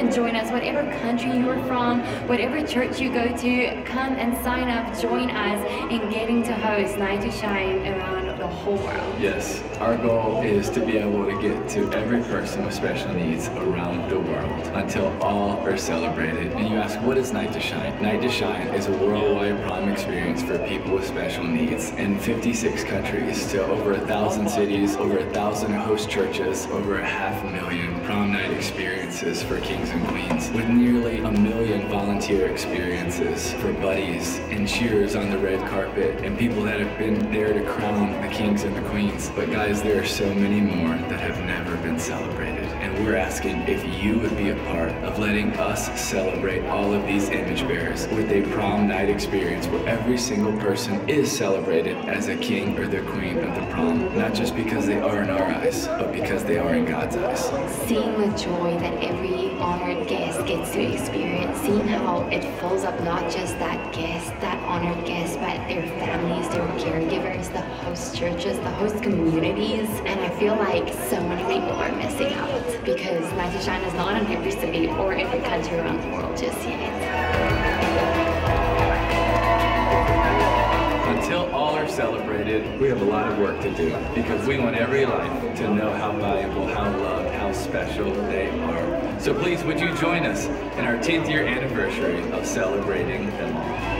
and join us, whatever country you are from, whatever church you go to, come and sign up, join us in getting to host Night to Shine around the whole world. Yes, our goal is to be able to get to every person with special needs around the world until all are celebrated. And you ask, what is Night to Shine? Night to Shine is a worldwide prom experience for people with special needs in 56 countries to over a thousand cities, over a thousand host churches, over a half million experiences for kings and queens, with nearly a million volunteer experiences for buddies and cheers on the red carpet and people that have been there to crown the kings and the queens. But guys, there are so many more that have never been celebrated. And we're asking if you would be a part of letting us celebrate all of these image bearers with a prom night experience where every single person is celebrated as a king or the queen of the prom, not just because they are in our eyes, but because they are in God's eyes. Seeing the joy that every honored guest gets to experience, seeing how it fills up not just that guest, that honored guest, but their families, their caregivers, the host churches, the host communities. And I feel like so many people are missing out because Night Shine is not in every city or every country around the world just yet. Celebrated, we have a lot of work to do because we want every life to know how valuable, how loved, how special they are. So please, would you join us in our 10th year anniversary of celebrating them all?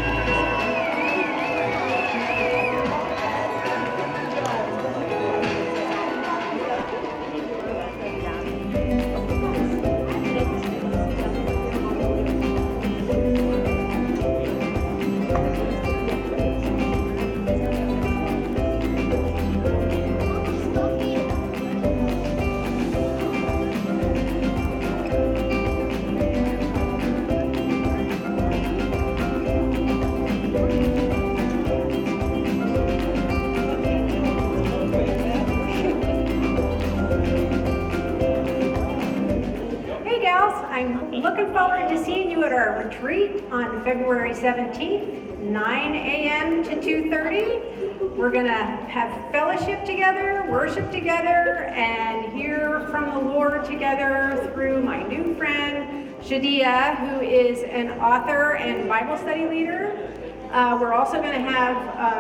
17th, 9 a.m. to 2:30. We're gonna have fellowship together, worship together, and hear from the Lord together through my new friend Shadia, who is an author and Bible study leader. Uh, we're also going to have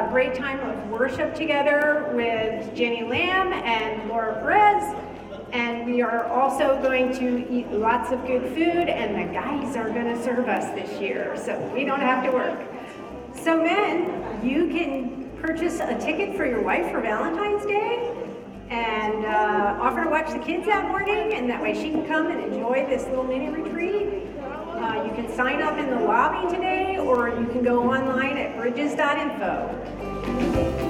a great time of worship together with Jenny Lamb and Laura Perez. We are also going to eat lots of good food, and the guys are going to serve us this year, so we don't have to work. So, men, you can purchase a ticket for your wife for Valentine's Day and uh, offer to watch the kids that morning, and that way she can come and enjoy this little mini retreat. Uh, you can sign up in the lobby today, or you can go online at bridges.info.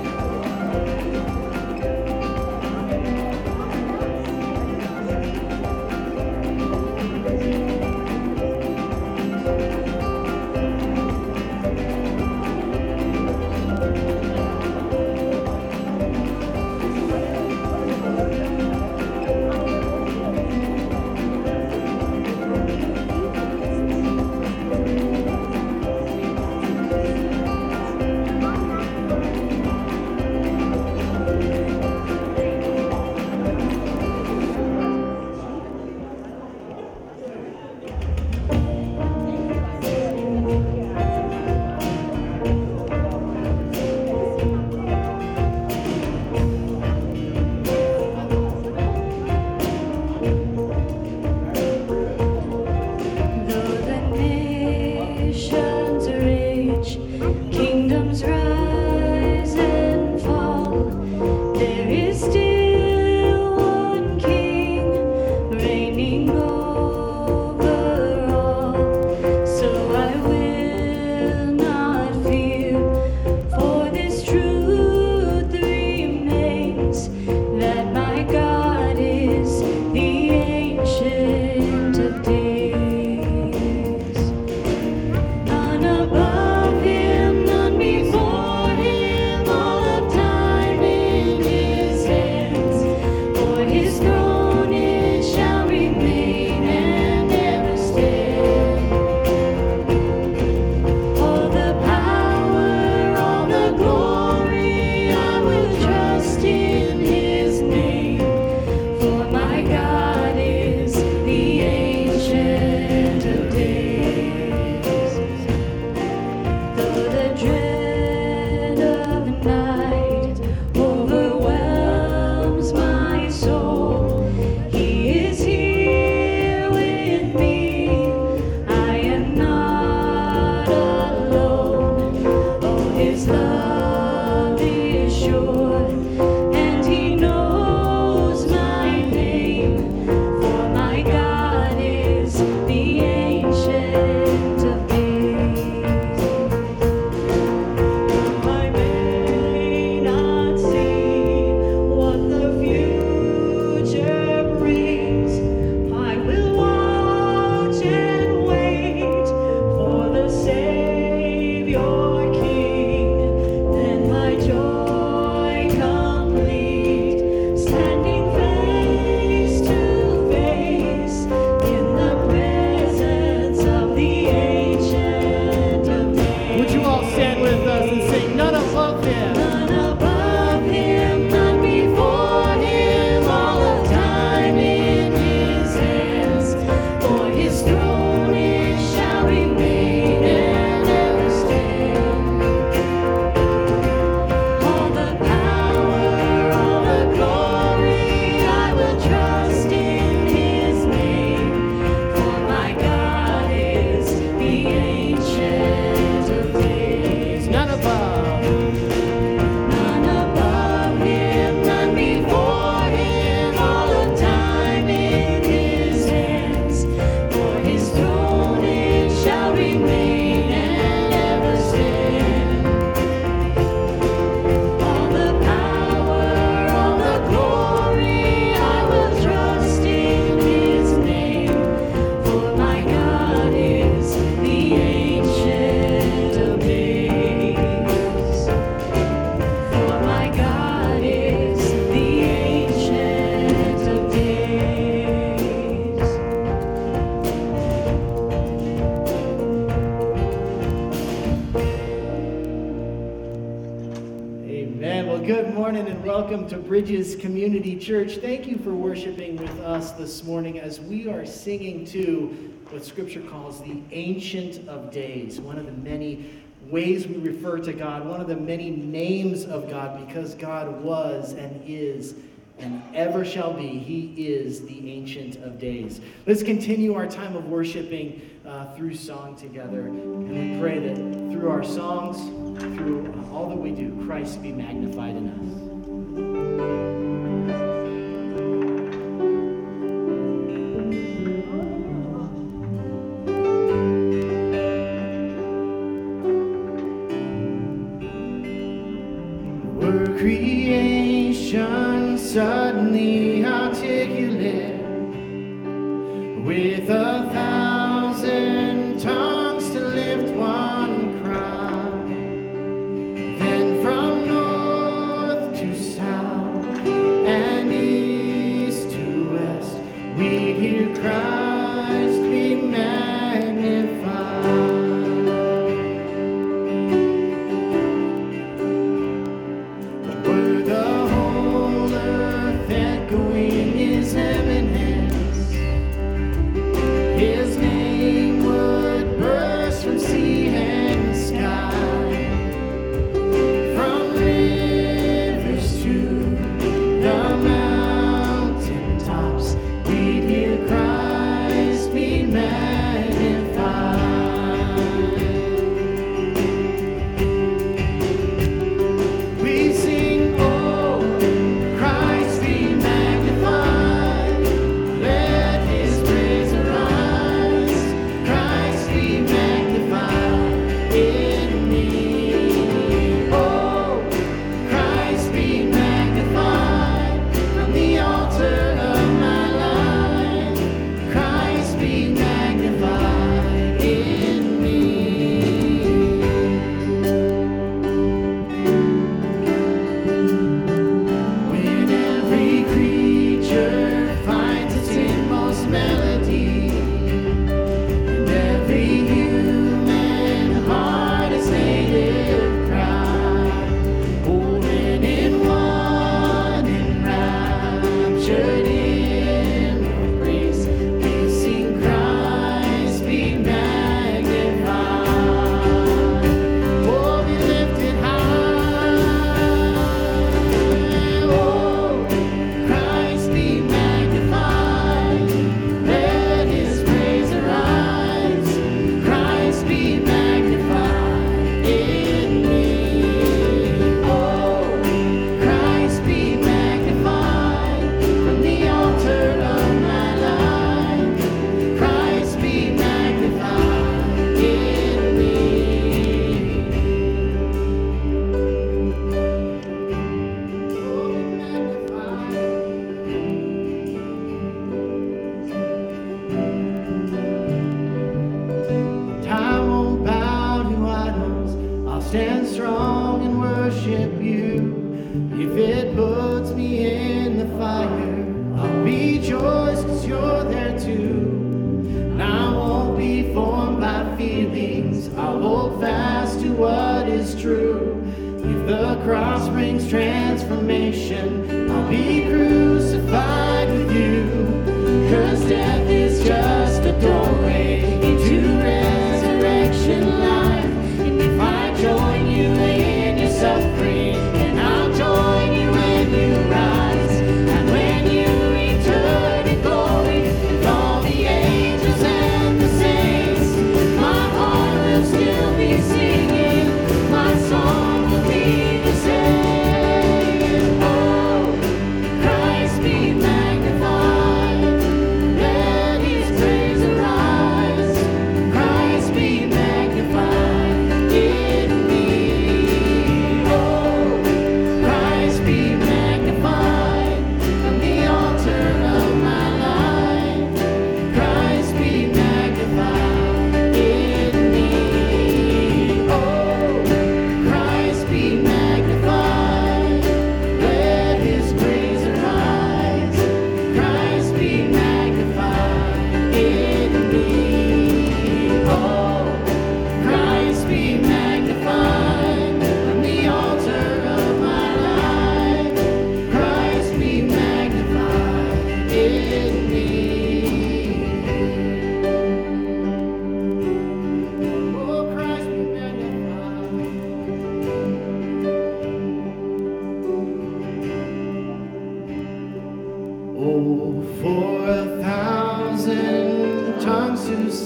Church. Thank you for worshiping with us this morning as we are singing to what Scripture calls the Ancient of Days, one of the many ways we refer to God, one of the many names of God, because God was and is and ever shall be. He is the Ancient of Days. Let's continue our time of worshiping uh, through song together. And we pray that through our songs, through uh, all that we do, Christ be magnified in us.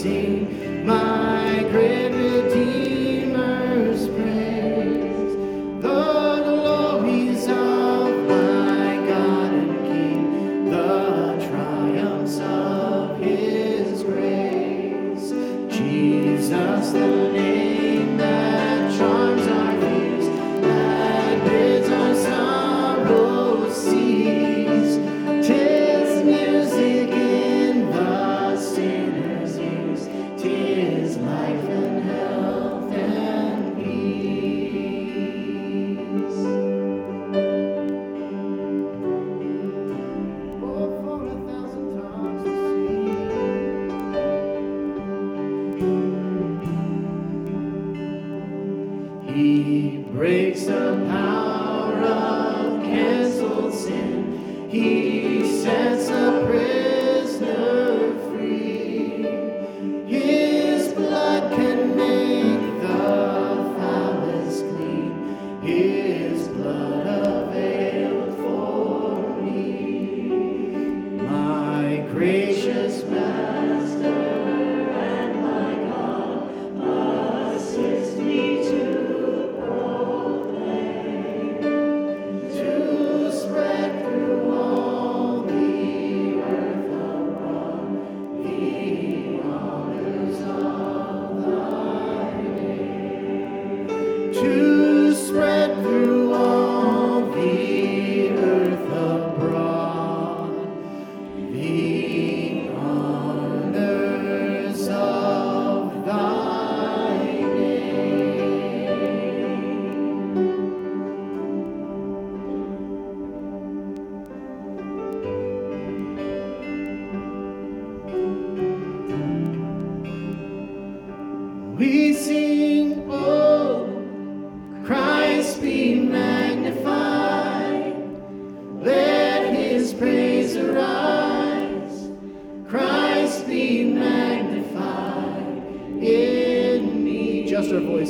my grip.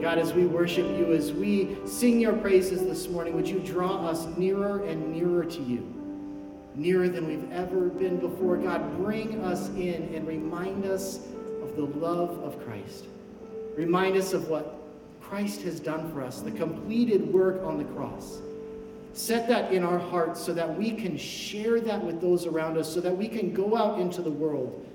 God, as we worship you, as we sing your praises this morning, would you draw us nearer and nearer to you, nearer than we've ever been before? God, bring us in and remind us of the love of Christ. Remind us of what Christ has done for us, the completed work on the cross. Set that in our hearts so that we can share that with those around us, so that we can go out into the world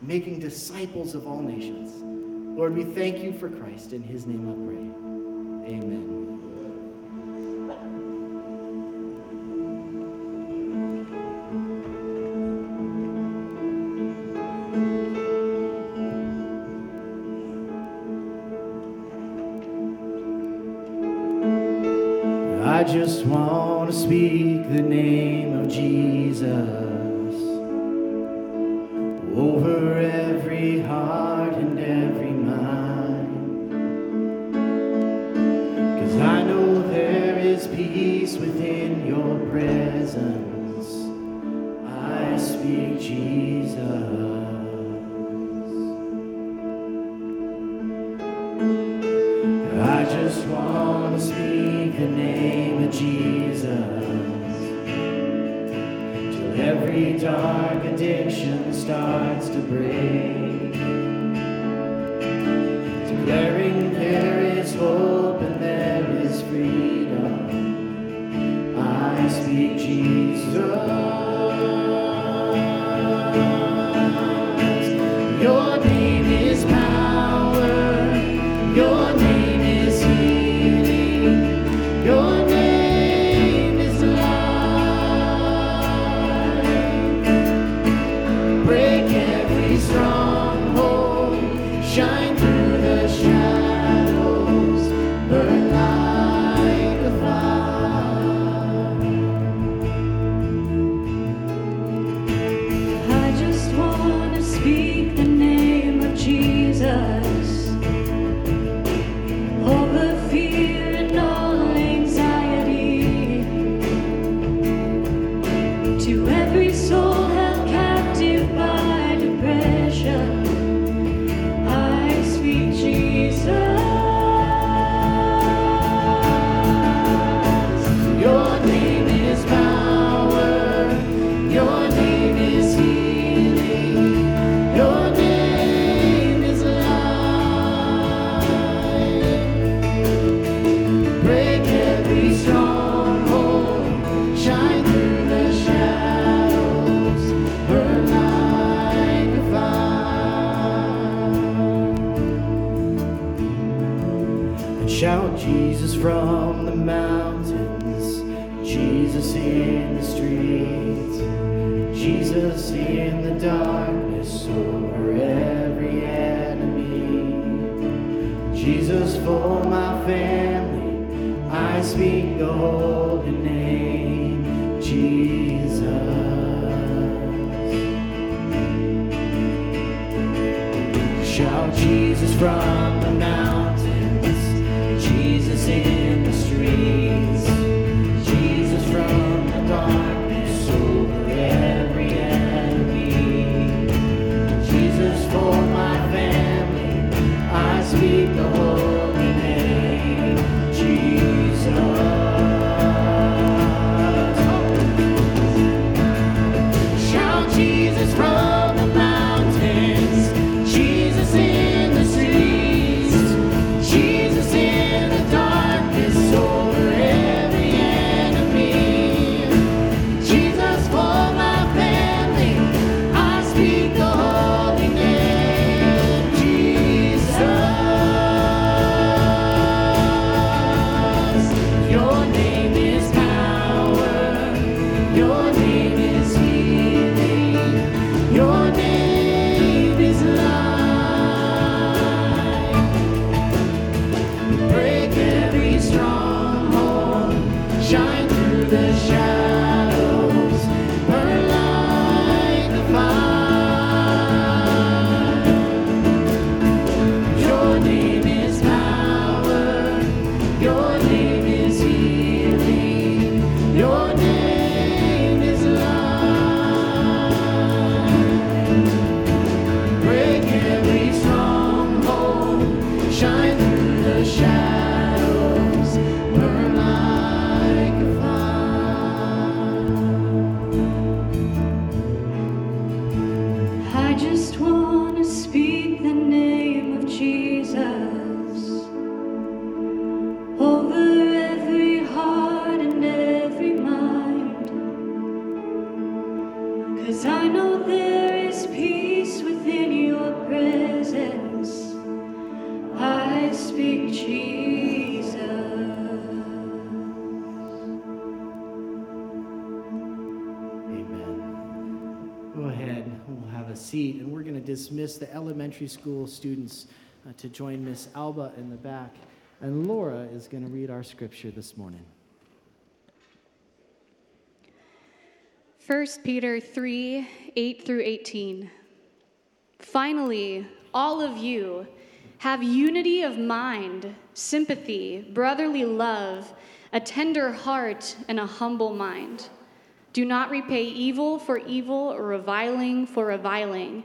making disciples of all nations. Lord, we thank you for Christ. In his name I pray. Amen. The elementary school students uh, to join Miss Alba in the back. And Laura is going to read our scripture this morning. 1 Peter 3 8 through 18. Finally, all of you have unity of mind, sympathy, brotherly love, a tender heart, and a humble mind. Do not repay evil for evil or reviling for reviling,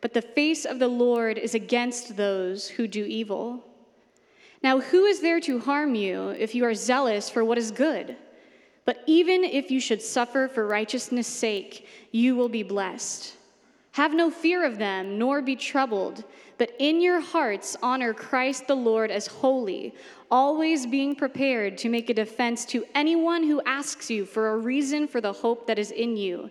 But the face of the Lord is against those who do evil. Now, who is there to harm you if you are zealous for what is good? But even if you should suffer for righteousness' sake, you will be blessed. Have no fear of them, nor be troubled, but in your hearts honor Christ the Lord as holy, always being prepared to make a defense to anyone who asks you for a reason for the hope that is in you.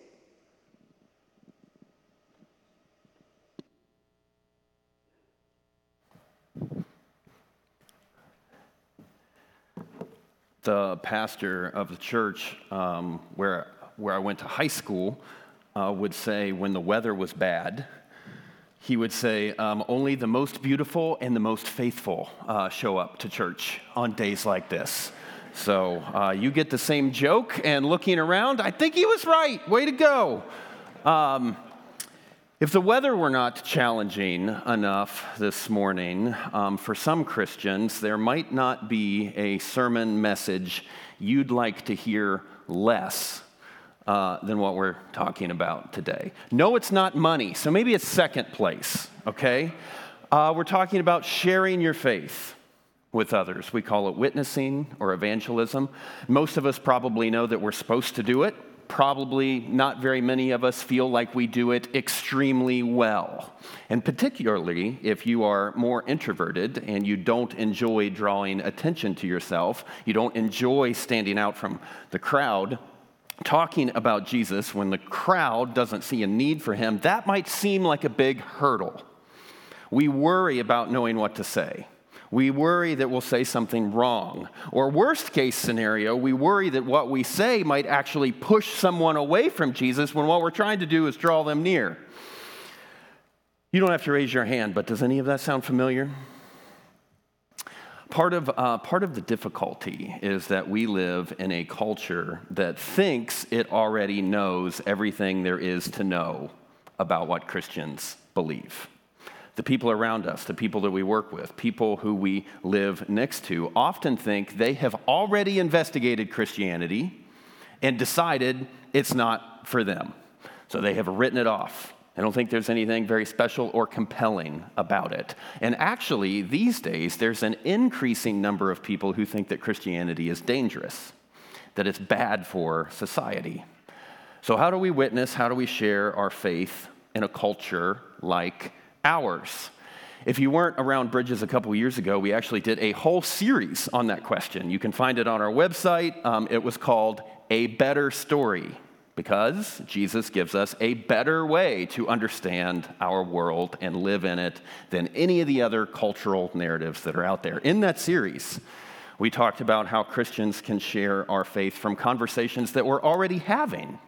The pastor of the church um, where, where I went to high school uh, would say when the weather was bad, he would say, um, Only the most beautiful and the most faithful uh, show up to church on days like this. So uh, you get the same joke, and looking around, I think he was right. Way to go. Um, if the weather were not challenging enough this morning, um, for some Christians, there might not be a sermon message you'd like to hear less uh, than what we're talking about today. No, it's not money, so maybe it's second place, okay? Uh, we're talking about sharing your faith with others. We call it witnessing or evangelism. Most of us probably know that we're supposed to do it probably not very many of us feel like we do it extremely well. And particularly if you are more introverted and you don't enjoy drawing attention to yourself, you don't enjoy standing out from the crowd. Talking about Jesus when the crowd doesn't see a need for him, that might seem like a big hurdle. We worry about knowing what to say. We worry that we'll say something wrong. Or, worst case scenario, we worry that what we say might actually push someone away from Jesus when what we're trying to do is draw them near. You don't have to raise your hand, but does any of that sound familiar? Part of, uh, part of the difficulty is that we live in a culture that thinks it already knows everything there is to know about what Christians believe the people around us, the people that we work with, people who we live next to, often think they have already investigated Christianity and decided it's not for them. So they have written it off. I don't think there's anything very special or compelling about it. And actually, these days, there's an increasing number of people who think that Christianity is dangerous, that it's bad for society. So, how do we witness, how do we share our faith in a culture like ours? If you weren't around Bridges a couple years ago, we actually did a whole series on that question. You can find it on our website. Um, it was called A Better Story because Jesus gives us a better way to understand our world and live in it than any of the other cultural narratives that are out there. In that series, we talked about how Christians can share our faith from conversations that we're already having.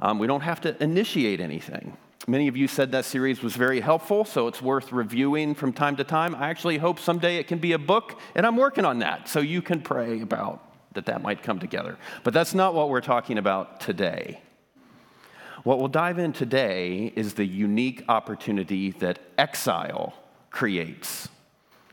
Um, we don't have to initiate anything. Many of you said that series was very helpful, so it's worth reviewing from time to time. I actually hope someday it can be a book, and I'm working on that, so you can pray about that that might come together. But that's not what we're talking about today. What we'll dive in today is the unique opportunity that exile creates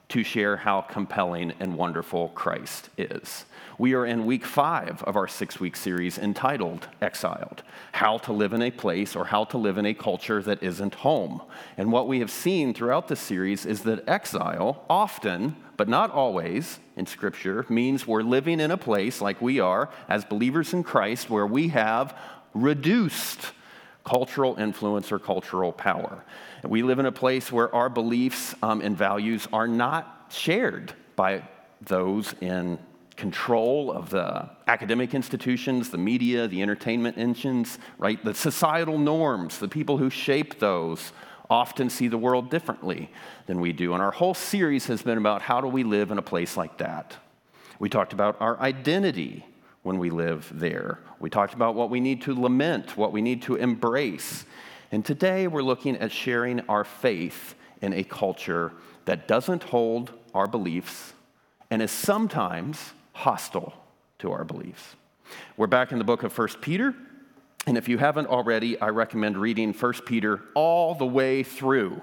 to share how compelling and wonderful Christ is. We are in week five of our six week series entitled Exiled How to Live in a Place or How to Live in a Culture That Isn't Home. And what we have seen throughout the series is that exile often, but not always, in Scripture means we're living in a place like we are as believers in Christ where we have reduced cultural influence or cultural power. We live in a place where our beliefs um, and values are not shared by those in control of the academic institutions, the media, the entertainment engines, right? The societal norms, the people who shape those often see the world differently than we do. And our whole series has been about how do we live in a place like that. We talked about our identity when we live there. We talked about what we need to lament, what we need to embrace. And today we're looking at sharing our faith in a culture that doesn't hold our beliefs and is sometimes hostile to our beliefs. We're back in the book of 1 Peter, and if you haven't already, I recommend reading 1 Peter all the way through,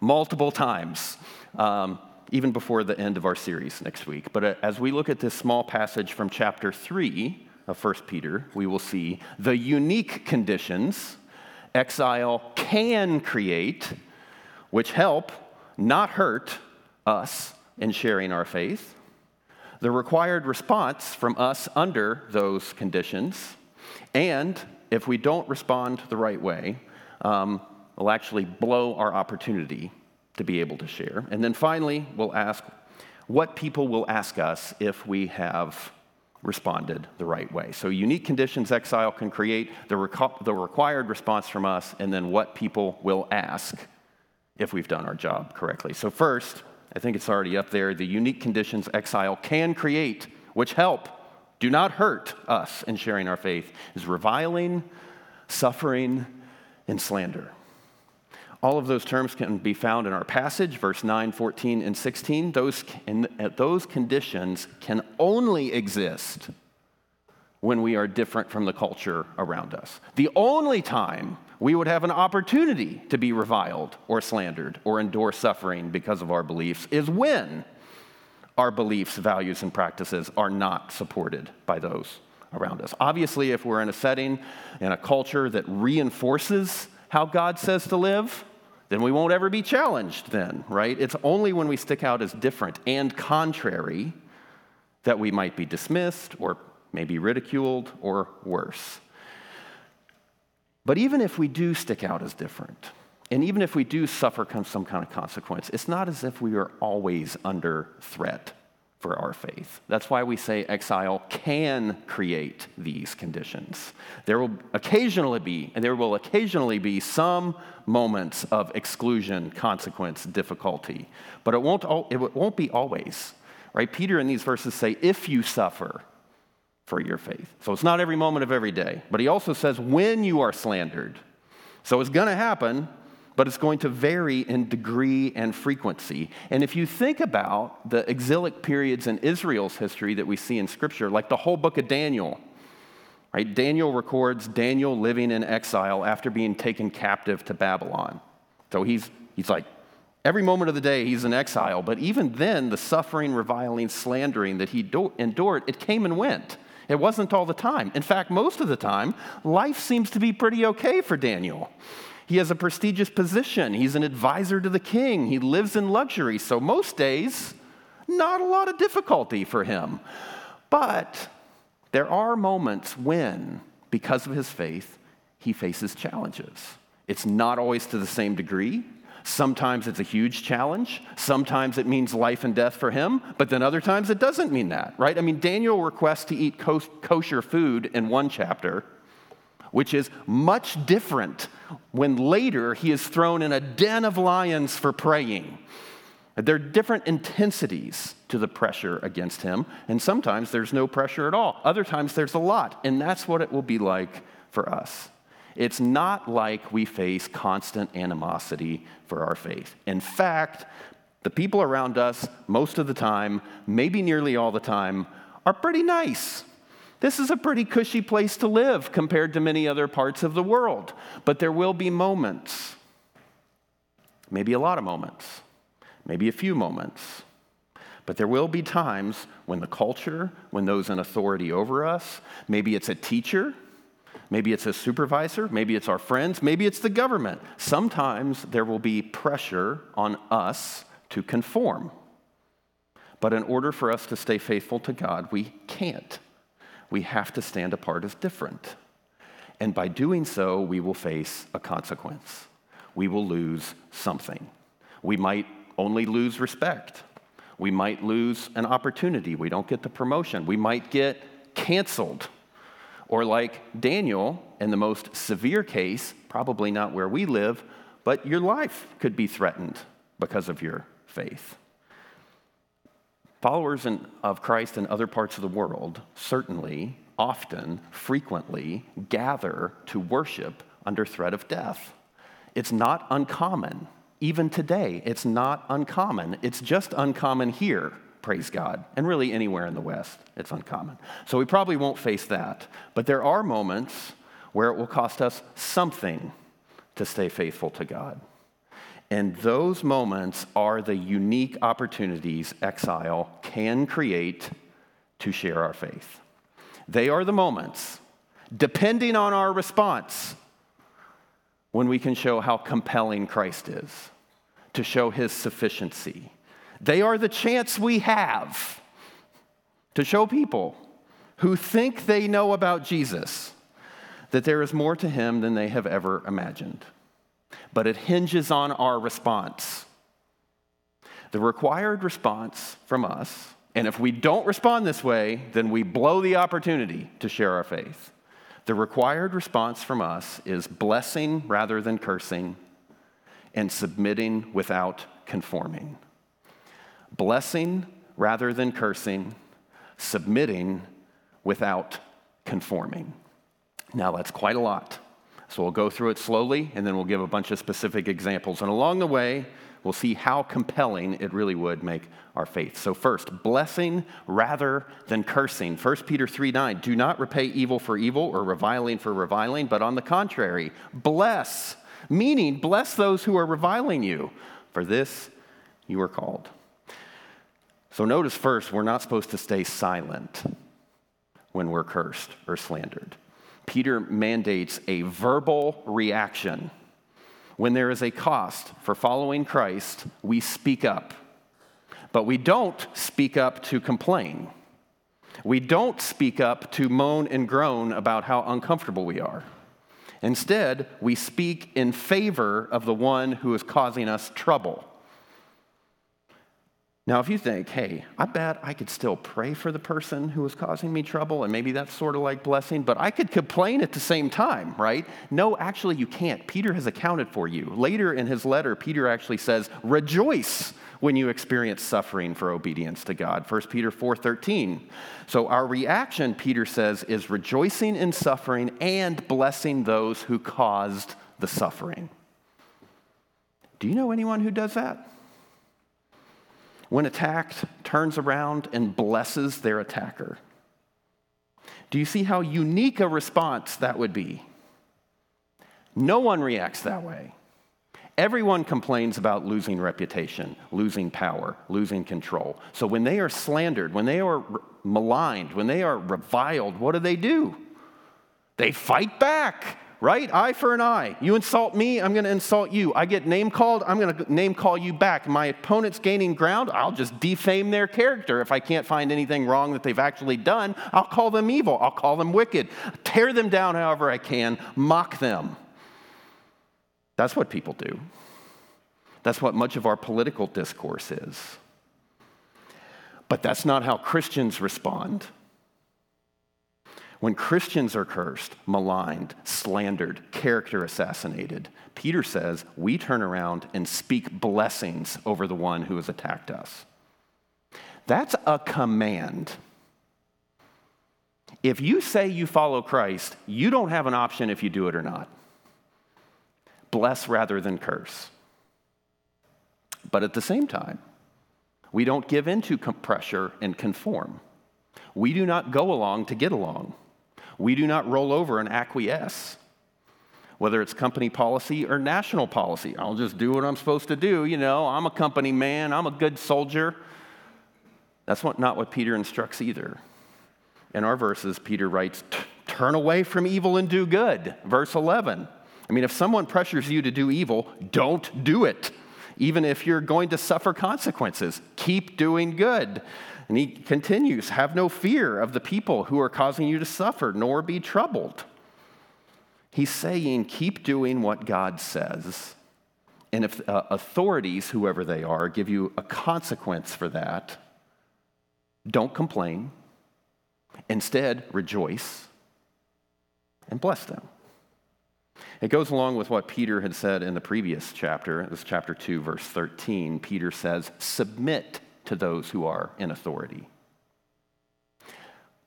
multiple times. Um, even before the end of our series next week. But uh, as we look at this small passage from chapter 3 of 1 Peter, we will see the unique conditions exile can create, which help, not hurt, us in sharing our faith, the required response from us under those conditions, and if we don't respond the right way, um, will actually blow our opportunity to be able to share. And then finally, we'll ask what people will ask us if we have responded the right way. So, unique conditions exile can create, the, reco- the required response from us, and then what people will ask if we've done our job correctly. So, first, I think it's already up there the unique conditions exile can create, which help, do not hurt us in sharing our faith, is reviling, suffering, and slander. All of those terms can be found in our passage, verse 9, 14, and 16. Those, and those conditions can only exist when we are different from the culture around us. The only time we would have an opportunity to be reviled or slandered or endure suffering because of our beliefs is when our beliefs, values, and practices are not supported by those around us. Obviously, if we're in a setting in a culture that reinforces how God says to live, then we won't ever be challenged, then, right? It's only when we stick out as different and contrary that we might be dismissed or maybe ridiculed or worse. But even if we do stick out as different, and even if we do suffer some kind of consequence, it's not as if we are always under threat for our faith. That's why we say exile can create these conditions. There will occasionally be, and there will occasionally be some moments of exclusion, consequence, difficulty, but it won't, it won't be always. Right? Peter in these verses say, if you suffer for your faith. So it's not every moment of every day, but he also says when you are slandered. So it's going to happen, but it's going to vary in degree and frequency. And if you think about the exilic periods in Israel's history that we see in Scripture, like the whole book of Daniel, right? Daniel records Daniel living in exile after being taken captive to Babylon. So he's, he's like, every moment of the day he's in exile, but even then, the suffering, reviling, slandering that he do- endured, it came and went. It wasn't all the time. In fact, most of the time, life seems to be pretty okay for Daniel. He has a prestigious position. He's an advisor to the king. He lives in luxury. So, most days, not a lot of difficulty for him. But there are moments when, because of his faith, he faces challenges. It's not always to the same degree. Sometimes it's a huge challenge. Sometimes it means life and death for him, but then other times it doesn't mean that, right? I mean, Daniel requests to eat kosher food in one chapter, which is much different when later he is thrown in a den of lions for praying. There are different intensities to the pressure against him, and sometimes there's no pressure at all. Other times there's a lot, and that's what it will be like for us. It's not like we face constant animosity for our faith. In fact, the people around us, most of the time, maybe nearly all the time, are pretty nice. This is a pretty cushy place to live compared to many other parts of the world. But there will be moments, maybe a lot of moments, maybe a few moments. But there will be times when the culture, when those in authority over us, maybe it's a teacher, maybe it's a supervisor, maybe it's our friends, maybe it's the government. Sometimes there will be pressure on us to conform. But in order for us to stay faithful to God, we can't. We have to stand apart as different. And by doing so, we will face a consequence. We will lose something. We might only lose respect. We might lose an opportunity. We don't get the promotion. We might get canceled. Or, like Daniel, in the most severe case, probably not where we live, but your life could be threatened because of your faith. Followers in, of Christ in other parts of the world certainly, often, frequently gather to worship under threat of death. It's not uncommon. Even today, it's not uncommon. It's just uncommon here, praise God. And really, anywhere in the West, it's uncommon. So we probably won't face that. But there are moments where it will cost us something to stay faithful to God. And those moments are the unique opportunities exile can create to share our faith. They are the moments, depending on our response, when we can show how compelling Christ is, to show his sufficiency. They are the chance we have to show people who think they know about Jesus that there is more to him than they have ever imagined but it hinges on our response. The required response from us, and if we don't respond this way, then we blow the opportunity to share our faith. The required response from us is blessing rather than cursing and submitting without conforming. Blessing rather than cursing, submitting without conforming. Now, that's quite a lot. So we'll go through it slowly and then we'll give a bunch of specific examples. And along the way, we'll see how compelling it really would make our faith. So, first, blessing rather than cursing. 1 Peter 3 9, do not repay evil for evil or reviling for reviling, but on the contrary, bless, meaning bless those who are reviling you. For this you are called. So, notice first, we're not supposed to stay silent when we're cursed or slandered. Peter mandates a verbal reaction. When there is a cost for following Christ, we speak up. But we don't speak up to complain. We don't speak up to moan and groan about how uncomfortable we are. Instead, we speak in favor of the one who is causing us trouble. Now, if you think, hey, I bet I could still pray for the person who was causing me trouble, and maybe that's sort of like blessing, but I could complain at the same time, right? No, actually, you can't. Peter has accounted for you. Later in his letter, Peter actually says, rejoice when you experience suffering for obedience to God. 1 Peter 4:13. So our reaction, Peter says, is rejoicing in suffering and blessing those who caused the suffering. Do you know anyone who does that? When attacked, turns around and blesses their attacker. Do you see how unique a response that would be? No one reacts that way. Everyone complains about losing reputation, losing power, losing control. So when they are slandered, when they are maligned, when they are reviled, what do they do? They fight back right? Eye for an eye. You insult me, I'm going to insult you. I get name called, I'm going to name call you back. My opponent's gaining ground, I'll just defame their character. If I can't find anything wrong that they've actually done, I'll call them evil, I'll call them wicked, tear them down however I can, mock them. That's what people do. That's what much of our political discourse is. But that's not how Christians respond. When Christians are cursed, maligned, slandered, character assassinated, Peter says we turn around and speak blessings over the one who has attacked us. That's a command. If you say you follow Christ, you don't have an option if you do it or not. bless rather than curse. But at the same time, we don't give in to pressure and conform. We do not go along to get along. We do not roll over and acquiesce. Whether it's company policy or national policy, I'll just do what I'm supposed to do. You know, I'm a company man, I'm a good soldier. That's what, not what Peter instructs either. In our verses, Peter writes, Turn away from evil and do good. Verse 11. I mean, if someone pressures you to do evil, don't do it. Even if you're going to suffer consequences, keep doing good. And he continues Have no fear of the people who are causing you to suffer, nor be troubled. He's saying, Keep doing what God says. And if uh, authorities, whoever they are, give you a consequence for that, don't complain. Instead, rejoice and bless them. It goes along with what Peter had said in the previous chapter. This chapter 2, verse 13. Peter says, Submit to those who are in authority.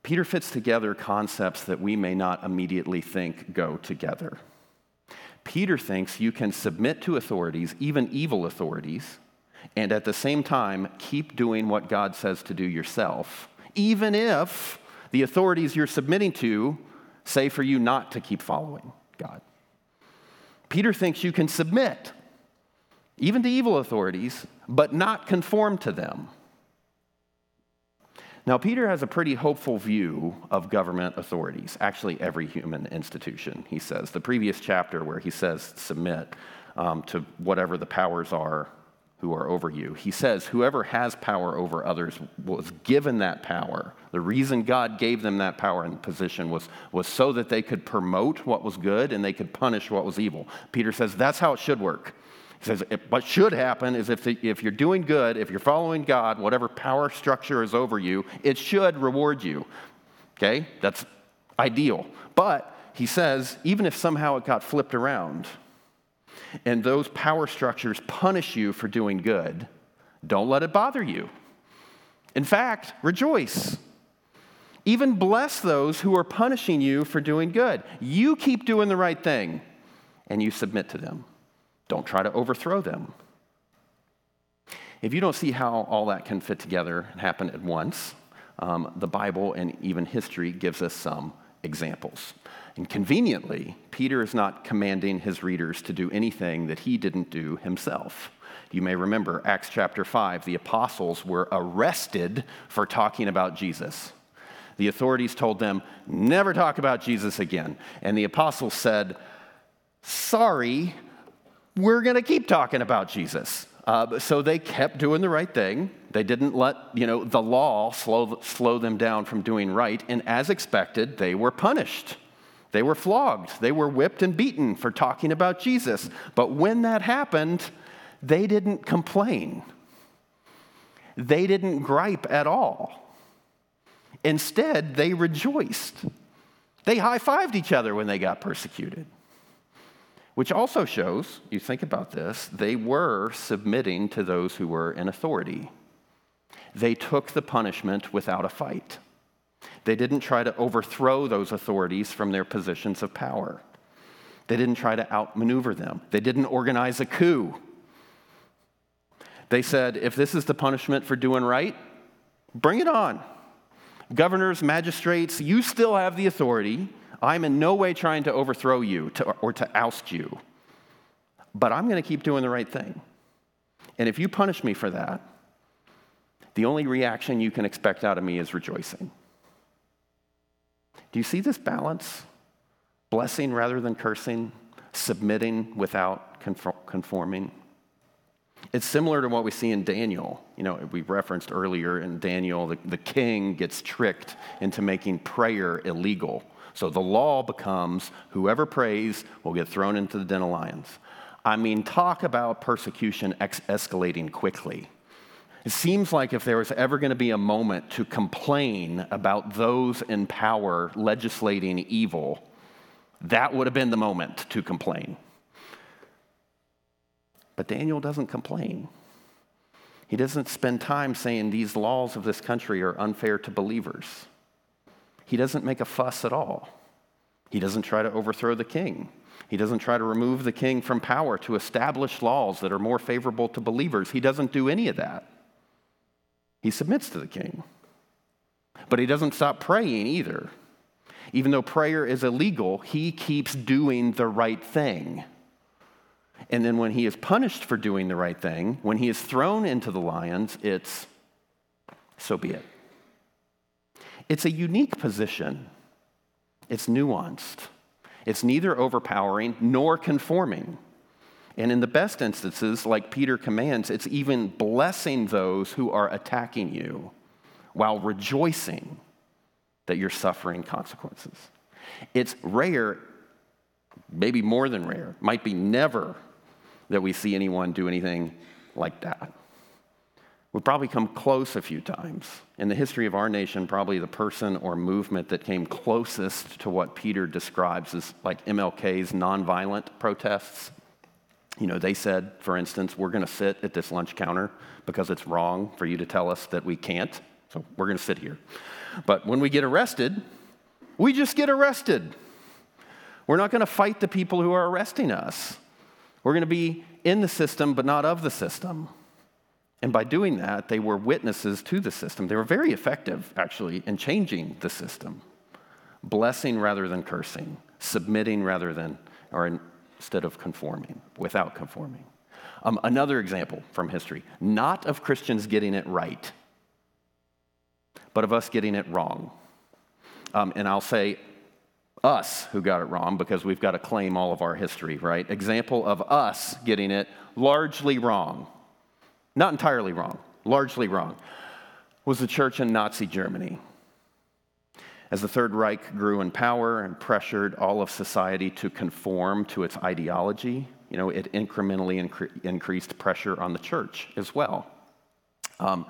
Peter fits together concepts that we may not immediately think go together. Peter thinks you can submit to authorities, even evil authorities, and at the same time keep doing what God says to do yourself, even if the authorities you're submitting to say for you not to keep following God. Peter thinks you can submit, even to evil authorities, but not conform to them. Now, Peter has a pretty hopeful view of government authorities, actually, every human institution, he says. The previous chapter, where he says submit um, to whatever the powers are who are over you. He says, Whoever has power over others was given that power. The reason God gave them that power and position was, was so that they could promote what was good and they could punish what was evil. Peter says that's how it should work. He says, What should happen is if, the, if you're doing good, if you're following God, whatever power structure is over you, it should reward you. Okay? That's ideal. But he says, even if somehow it got flipped around, and those power structures punish you for doing good, don't let it bother you. In fact, rejoice. Even bless those who are punishing you for doing good. You keep doing the right thing and you submit to them. Don't try to overthrow them. If you don't see how all that can fit together and happen at once, um, the Bible and even history gives us some examples. And conveniently, Peter is not commanding his readers to do anything that he didn't do himself. You may remember Acts chapter 5, the apostles were arrested for talking about Jesus. The authorities told them, never talk about Jesus again. And the apostles said, sorry, we're going to keep talking about Jesus. Uh, so they kept doing the right thing. They didn't let you know the law slow, slow them down from doing right, and as expected, they were punished. They were flogged, they were whipped and beaten for talking about Jesus. But when that happened, they didn't complain, they didn't gripe at all. Instead, they rejoiced. They high fived each other when they got persecuted. Which also shows, you think about this, they were submitting to those who were in authority. They took the punishment without a fight. They didn't try to overthrow those authorities from their positions of power. They didn't try to outmaneuver them. They didn't organize a coup. They said, if this is the punishment for doing right, bring it on. Governors, magistrates, you still have the authority. I'm in no way trying to overthrow you to, or to oust you, but I'm going to keep doing the right thing. And if you punish me for that, the only reaction you can expect out of me is rejoicing. Do you see this balance? Blessing rather than cursing, submitting without conforming. It's similar to what we see in Daniel. You know, we referenced earlier in Daniel, the, the king gets tricked into making prayer illegal. So the law becomes whoever prays will get thrown into the den of lions. I mean, talk about persecution ex- escalating quickly. It seems like if there was ever going to be a moment to complain about those in power legislating evil, that would have been the moment to complain. But Daniel doesn't complain. He doesn't spend time saying these laws of this country are unfair to believers. He doesn't make a fuss at all. He doesn't try to overthrow the king. He doesn't try to remove the king from power to establish laws that are more favorable to believers. He doesn't do any of that. He submits to the king. But he doesn't stop praying either. Even though prayer is illegal, he keeps doing the right thing. And then when he is punished for doing the right thing, when he is thrown into the lions, it's so be it. It's a unique position. It's nuanced. It's neither overpowering nor conforming. And in the best instances, like Peter commands, it's even blessing those who are attacking you while rejoicing that you're suffering consequences. It's rare, maybe more than rare, might be never that we see anyone do anything like that. We've probably come close a few times. In the history of our nation, probably the person or movement that came closest to what Peter describes as like MLK's nonviolent protests. You know, they said, for instance, we're going to sit at this lunch counter because it's wrong for you to tell us that we can't. So we're going to sit here. But when we get arrested, we just get arrested. We're not going to fight the people who are arresting us. We're going to be in the system, but not of the system. And by doing that, they were witnesses to the system. They were very effective, actually, in changing the system. Blessing rather than cursing, submitting rather than, or instead of conforming, without conforming. Um, another example from history not of Christians getting it right, but of us getting it wrong. Um, and I'll say us who got it wrong because we've got to claim all of our history, right? Example of us getting it largely wrong. Not entirely wrong, largely wrong. Was the church in Nazi Germany. As the Third Reich grew in power and pressured all of society to conform to its ideology, you know, it incrementally incre- increased pressure on the church as well. Um,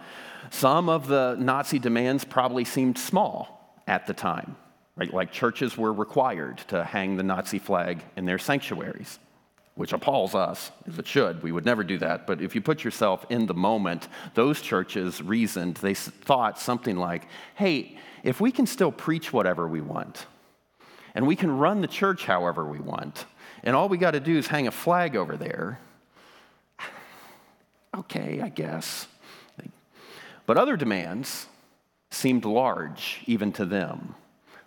some of the Nazi demands probably seemed small at the time, right? Like churches were required to hang the Nazi flag in their sanctuaries, which appalls us, If it should. We would never do that. But if you put yourself in the moment, those churches reasoned, they thought something like, hey, if we can still preach whatever we want, and we can run the church however we want, and all we got to do is hang a flag over there, okay, I guess. But other demands seemed large even to them.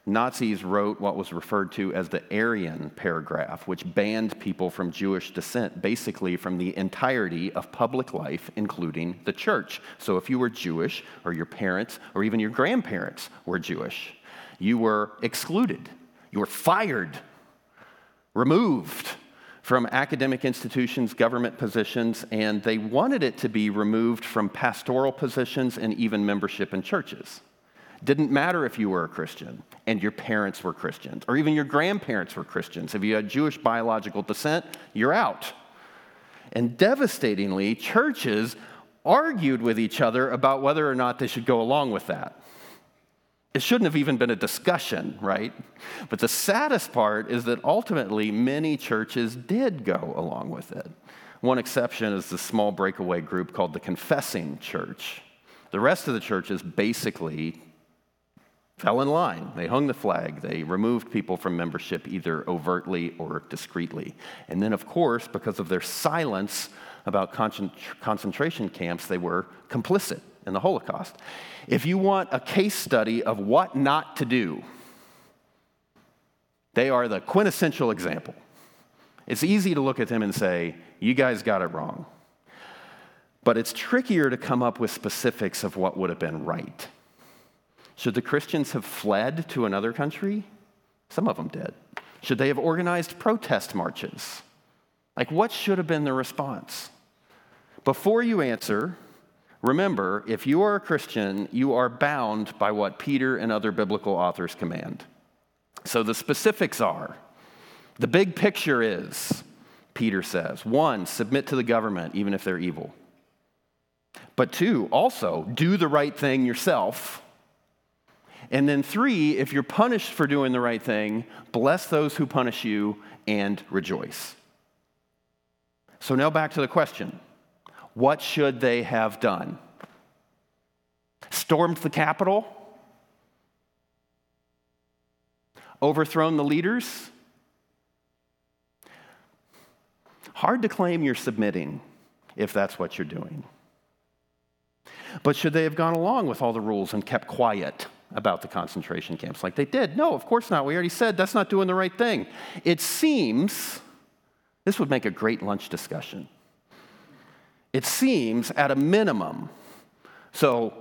Nazis wrote what was referred to as the Aryan paragraph, which banned people from Jewish descent basically from the entirety of public life, including the church. So if you were Jewish, or your parents, or even your grandparents were Jewish, you were excluded, you were fired, removed from academic institutions, government positions, and they wanted it to be removed from pastoral positions and even membership in churches. Didn't matter if you were a Christian and your parents were Christians, or even your grandparents were Christians. If you had Jewish biological descent, you're out. And devastatingly, churches argued with each other about whether or not they should go along with that. It shouldn't have even been a discussion, right? But the saddest part is that ultimately many churches did go along with it. One exception is the small breakaway group called the Confessing Church. The rest of the churches basically fell in line. They hung the flag. They removed people from membership either overtly or discreetly. And then, of course, because of their silence about concentration camps, they were complicit in the Holocaust. If you want a case study of what not to do, they are the quintessential example. It's easy to look at them and say, you guys got it wrong. But it's trickier to come up with specifics of what would have been right. Should the Christians have fled to another country? Some of them did. Should they have organized protest marches? Like, what should have been the response? Before you answer, Remember, if you are a Christian, you are bound by what Peter and other biblical authors command. So the specifics are the big picture is, Peter says, one, submit to the government, even if they're evil. But two, also, do the right thing yourself. And then three, if you're punished for doing the right thing, bless those who punish you and rejoice. So now back to the question what should they have done? Stormed the Capitol? Overthrown the leaders? Hard to claim you're submitting if that's what you're doing. But should they have gone along with all the rules and kept quiet about the concentration camps like they did? No, of course not. We already said that's not doing the right thing. It seems this would make a great lunch discussion. It seems at a minimum, so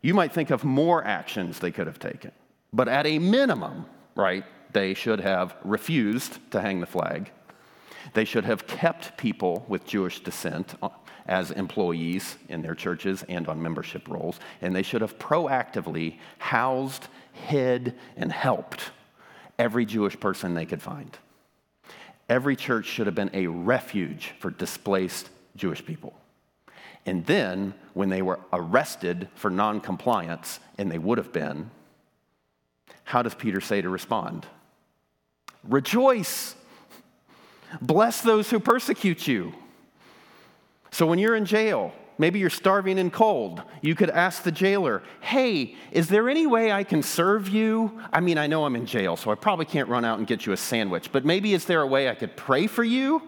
you might think of more actions they could have taken, but at a minimum, right, they should have refused to hang the flag. They should have kept people with Jewish descent as employees in their churches and on membership rolls, and they should have proactively housed, hid, and helped every Jewish person they could find. Every church should have been a refuge for displaced Jewish people. And then, when they were arrested for noncompliance, and they would have been, how does Peter say to respond? Rejoice! Bless those who persecute you. So when you're in jail, maybe you're starving and cold, you could ask the jailer, Hey, is there any way I can serve you? I mean, I know I'm in jail, so I probably can't run out and get you a sandwich, but maybe is there a way I could pray for you?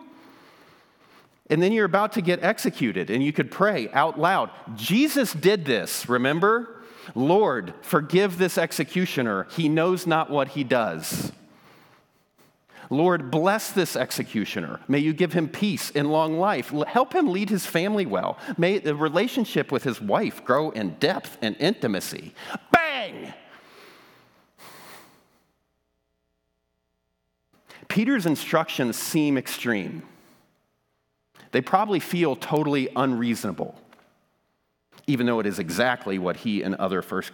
And then you're about to get executed, and you could pray out loud. Jesus did this, remember? Lord, forgive this executioner. He knows not what he does. Lord, bless this executioner. May you give him peace and long life. Help him lead his family well. May the relationship with his wife grow in depth and intimacy. Bang! Peter's instructions seem extreme. They probably feel totally unreasonable, even though it is exactly what he and other first,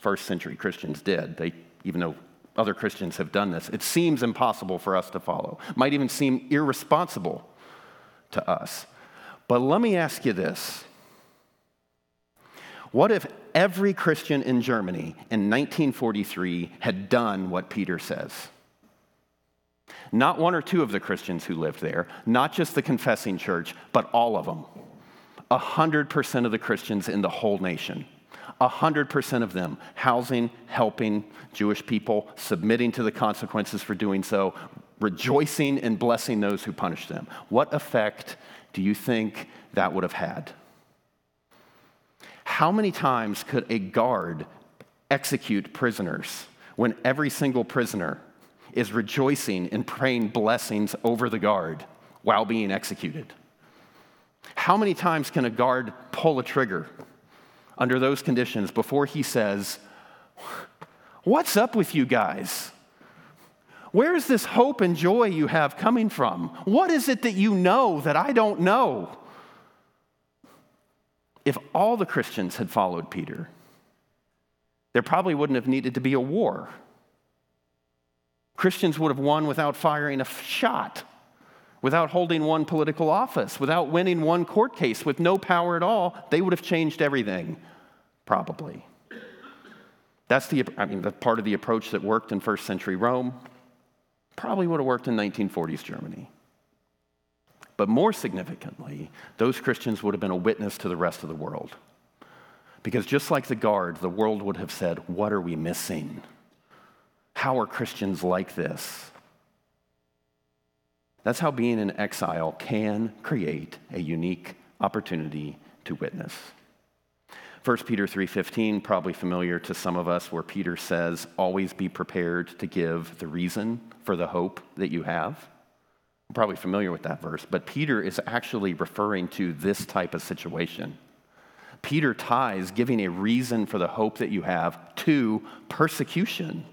first century Christians did. They, even though other Christians have done this. It seems impossible for us to follow, might even seem irresponsible to us. But let me ask you this What if every Christian in Germany in 1943 had done what Peter says? Not one or two of the Christians who lived there, not just the confessing church, but all of them. 100% of the Christians in the whole nation. 100% of them housing, helping Jewish people, submitting to the consequences for doing so, rejoicing and blessing those who punish them. What effect do you think that would have had? How many times could a guard execute prisoners when every single prisoner is rejoicing and praying blessings over the guard while being executed? How many times can a guard pull a trigger under those conditions before he says, What's up with you guys? Where is this hope and joy you have coming from? What is it that you know that I don't know? If all the Christians had followed Peter, there probably wouldn't have needed to be a war. Christians would have won without firing a shot, without holding one political office, without winning one court case, with no power at all. They would have changed everything probably. That's the, I mean, the part of the approach that worked in first century Rome, probably would have worked in 1940s Germany. But more significantly, those Christians would have been a witness to the rest of the world. Because just like the guard, the world would have said, What are we missing? How are Christians like this? That's how being in exile can create a unique opportunity to witness. 1 Peter 3:15 probably familiar to some of us where Peter says always be prepared to give the reason for the hope that you have. I'm probably familiar with that verse, but Peter is actually referring to this type of situation. Peter ties giving a reason for the hope that you have to persecution.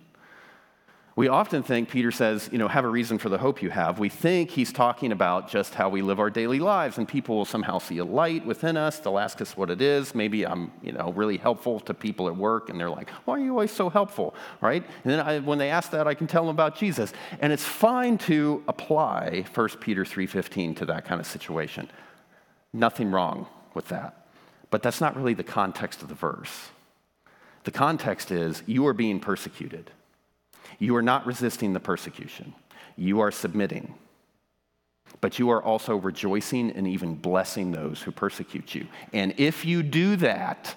We often think Peter says, you know, have a reason for the hope you have. We think he's talking about just how we live our daily lives, and people will somehow see a light within us. They'll ask us what it is. Maybe I'm, you know, really helpful to people at work, and they're like, why are you always so helpful, right? And then I, when they ask that, I can tell them about Jesus. And it's fine to apply 1 Peter 3.15 to that kind of situation. Nothing wrong with that. But that's not really the context of the verse. The context is you are being persecuted. You are not resisting the persecution, you are submitting. But you are also rejoicing and even blessing those who persecute you. And if you do that,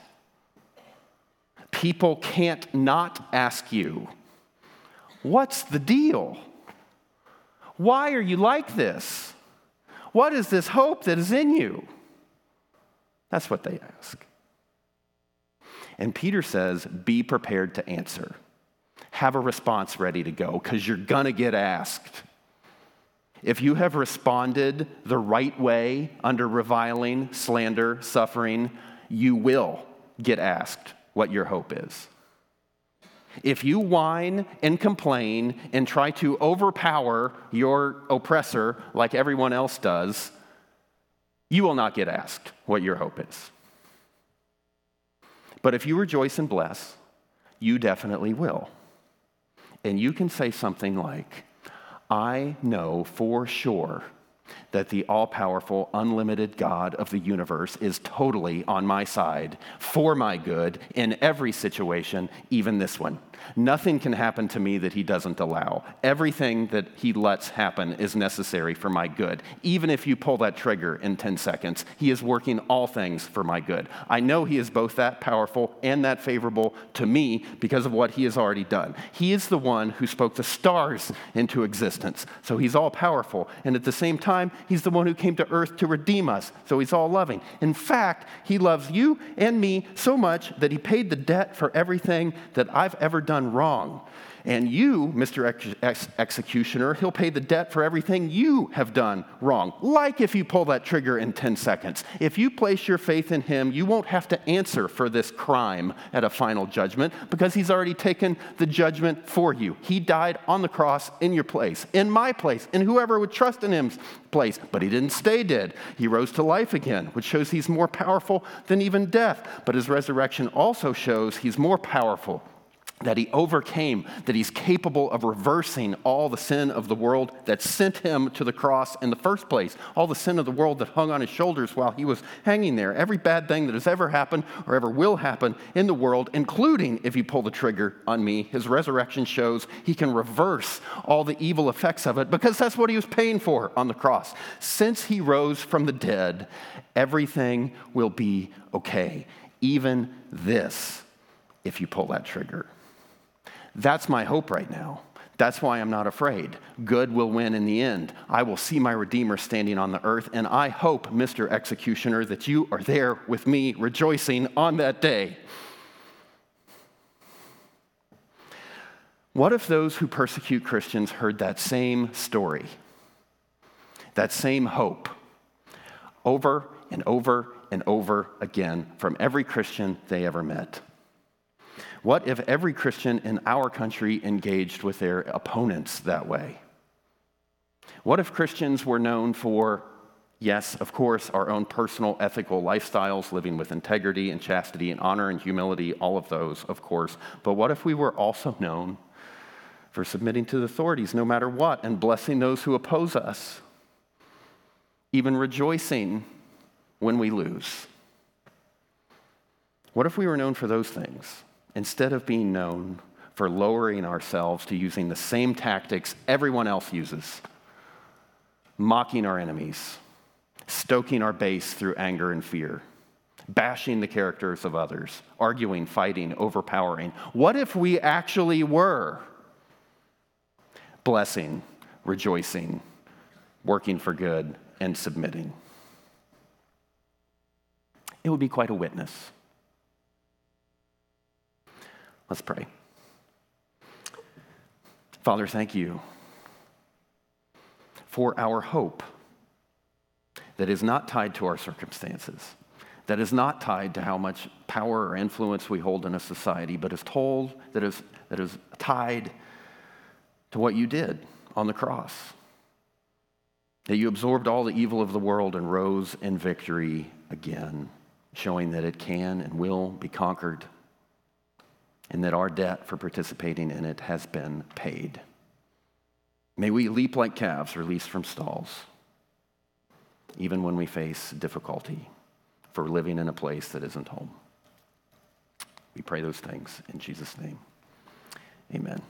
people can't not ask you, What's the deal? Why are you like this? What is this hope that is in you? That's what they ask. And Peter says, Be prepared to answer. Have a response ready to go because you're going to get asked. If you have responded the right way under reviling, slander, suffering, you will get asked what your hope is. If you whine and complain and try to overpower your oppressor like everyone else does, you will not get asked what your hope is. But if you rejoice and bless, you definitely will. And you can say something like, I know for sure that the all powerful, unlimited God of the universe is totally on my side, for my good, in every situation, even this one. Nothing can happen to me that he doesn't allow. Everything that he lets happen is necessary for my good. Even if you pull that trigger in 10 seconds, he is working all things for my good. I know he is both that powerful and that favorable to me because of what he has already done. He is the one who spoke the stars into existence. So he's all powerful. And at the same time, he's the one who came to earth to redeem us. So he's all loving. In fact, he loves you and me so much that he paid the debt for everything that I've ever done wrong. And you, Mr. Ex- Ex- Executioner, he'll pay the debt for everything you have done wrong. Like if you pull that trigger in 10 seconds. If you place your faith in him, you won't have to answer for this crime at a final judgment because he's already taken the judgment for you. He died on the cross in your place, in my place, in whoever would trust in him's place. But he didn't stay dead. He rose to life again, which shows he's more powerful than even death. But his resurrection also shows he's more powerful that he overcame, that he's capable of reversing all the sin of the world that sent him to the cross in the first place, all the sin of the world that hung on his shoulders while he was hanging there, every bad thing that has ever happened or ever will happen in the world, including if you pull the trigger on me. His resurrection shows he can reverse all the evil effects of it because that's what he was paying for on the cross. Since he rose from the dead, everything will be okay, even this, if you pull that trigger. That's my hope right now. That's why I'm not afraid. Good will win in the end. I will see my Redeemer standing on the earth, and I hope, Mr. Executioner, that you are there with me rejoicing on that day. What if those who persecute Christians heard that same story, that same hope, over and over and over again from every Christian they ever met? What if every Christian in our country engaged with their opponents that way? What if Christians were known for, yes, of course, our own personal ethical lifestyles, living with integrity and chastity and honor and humility, all of those, of course, but what if we were also known for submitting to the authorities no matter what and blessing those who oppose us, even rejoicing when we lose? What if we were known for those things? Instead of being known for lowering ourselves to using the same tactics everyone else uses, mocking our enemies, stoking our base through anger and fear, bashing the characters of others, arguing, fighting, overpowering. What if we actually were blessing, rejoicing, working for good, and submitting? It would be quite a witness. Let's pray. Father, thank you for our hope that is not tied to our circumstances, that is not tied to how much power or influence we hold in a society, but is told that is, that is tied to what you did on the cross. That you absorbed all the evil of the world and rose in victory again, showing that it can and will be conquered and that our debt for participating in it has been paid. May we leap like calves released from stalls, even when we face difficulty for living in a place that isn't home. We pray those things in Jesus' name. Amen.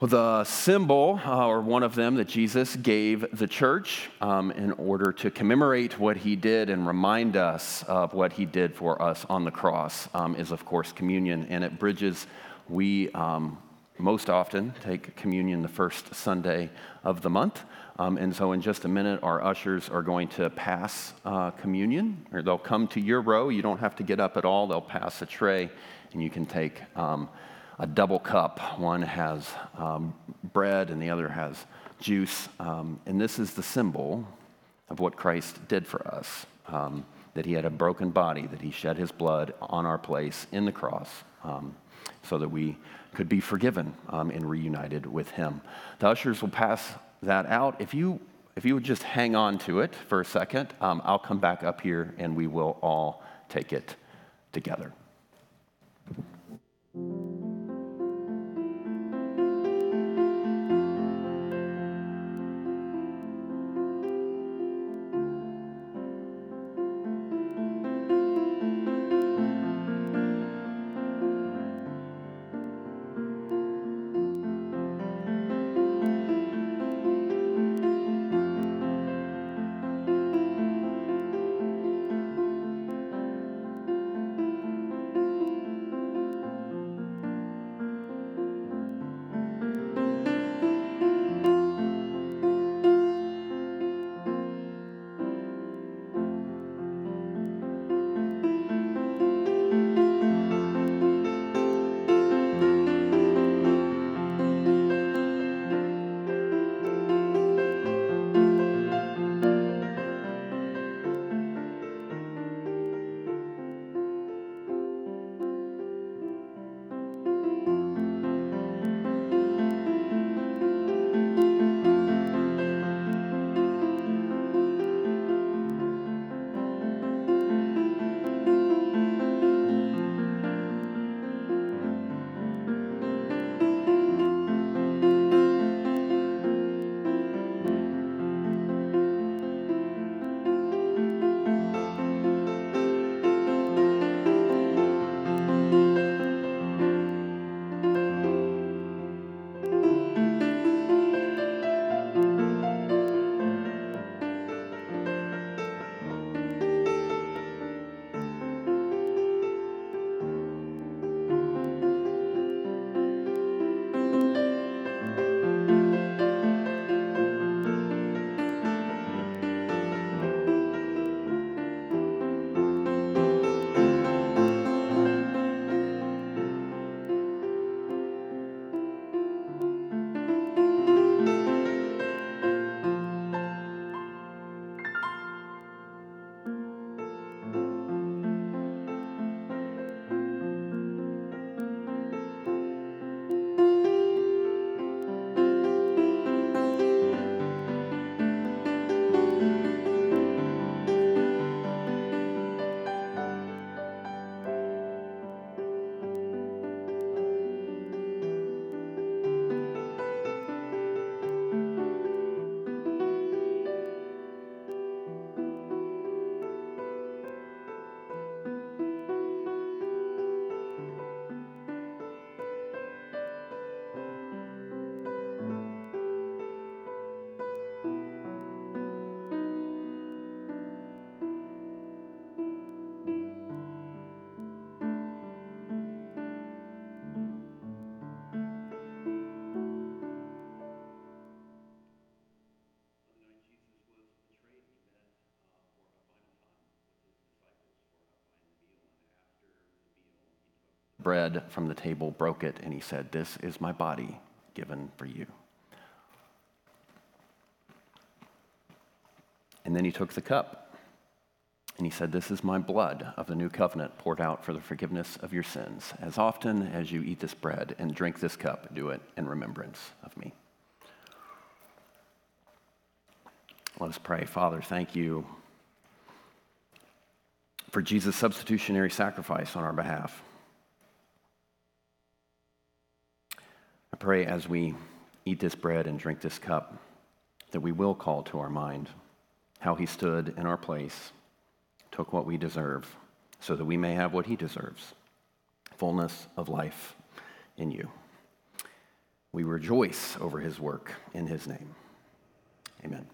Well, the symbol, uh, or one of them, that Jesus gave the church um, in order to commemorate what he did and remind us of what he did for us on the cross um, is, of course, communion. And at Bridges, we, um, most often take communion the first Sunday of the month. Um, and so, in just a minute, our ushers are going to pass uh, communion, or they'll come to your row. You don't have to get up at all. They'll pass a tray, and you can take um, a double cup. One has um, bread, and the other has juice. Um, and this is the symbol of what Christ did for us um, that he had a broken body, that he shed his blood on our place in the cross um, so that we could be forgiven and reunited with him. The ushers will pass that out. If you, if you would just hang on to it for a second, um, I'll come back up here and we will all take it together. Bread from the table, broke it, and he said, This is my body given for you. And then he took the cup and he said, This is my blood of the new covenant poured out for the forgiveness of your sins. As often as you eat this bread and drink this cup, do it in remembrance of me. Let us pray. Father, thank you for Jesus' substitutionary sacrifice on our behalf. Pray as we eat this bread and drink this cup that we will call to our mind how he stood in our place, took what we deserve, so that we may have what he deserves fullness of life in you. We rejoice over his work in his name. Amen.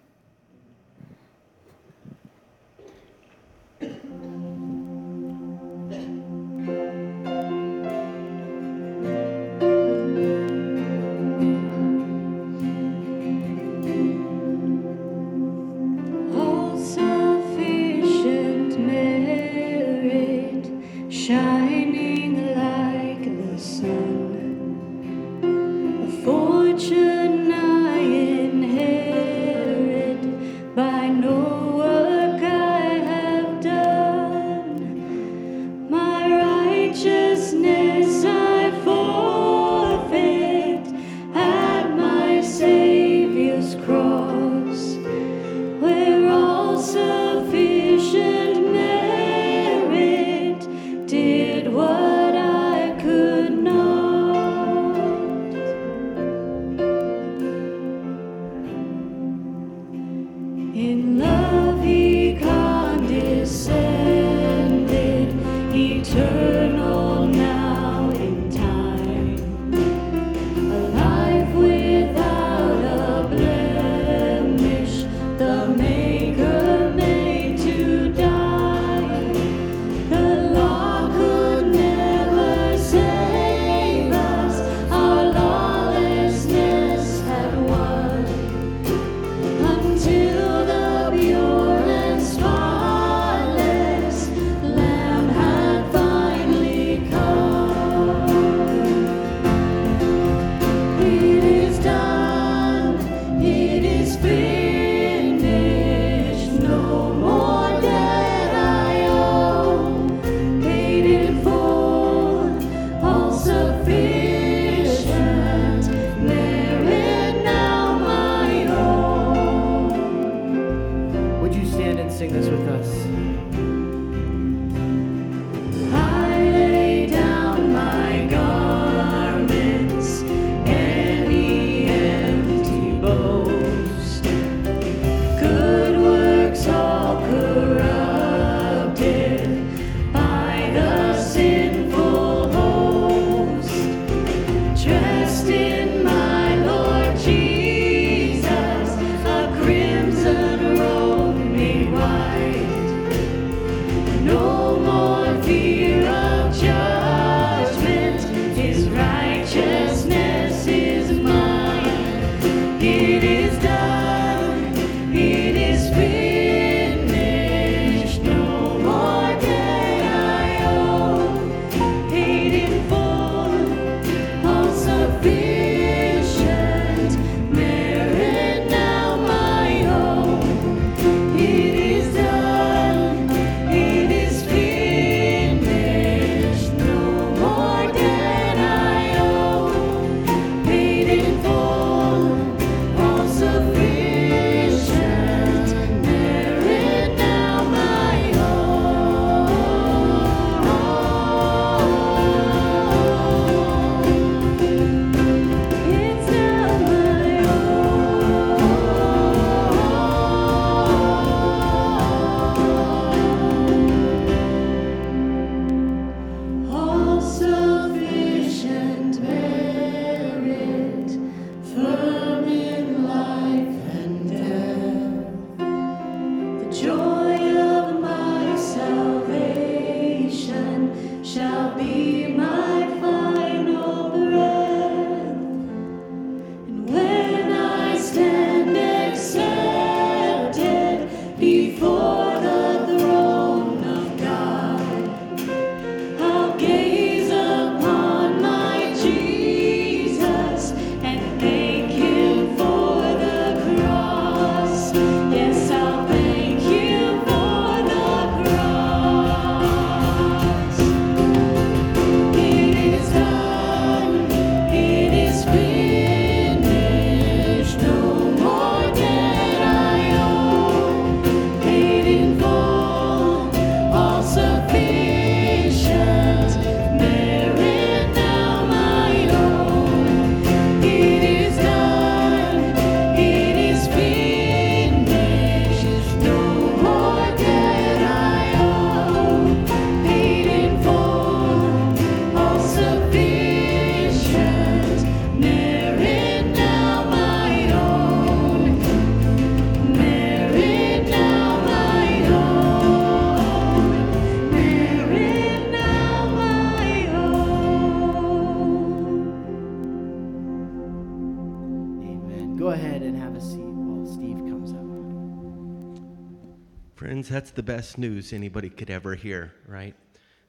The best news anybody could ever hear, right?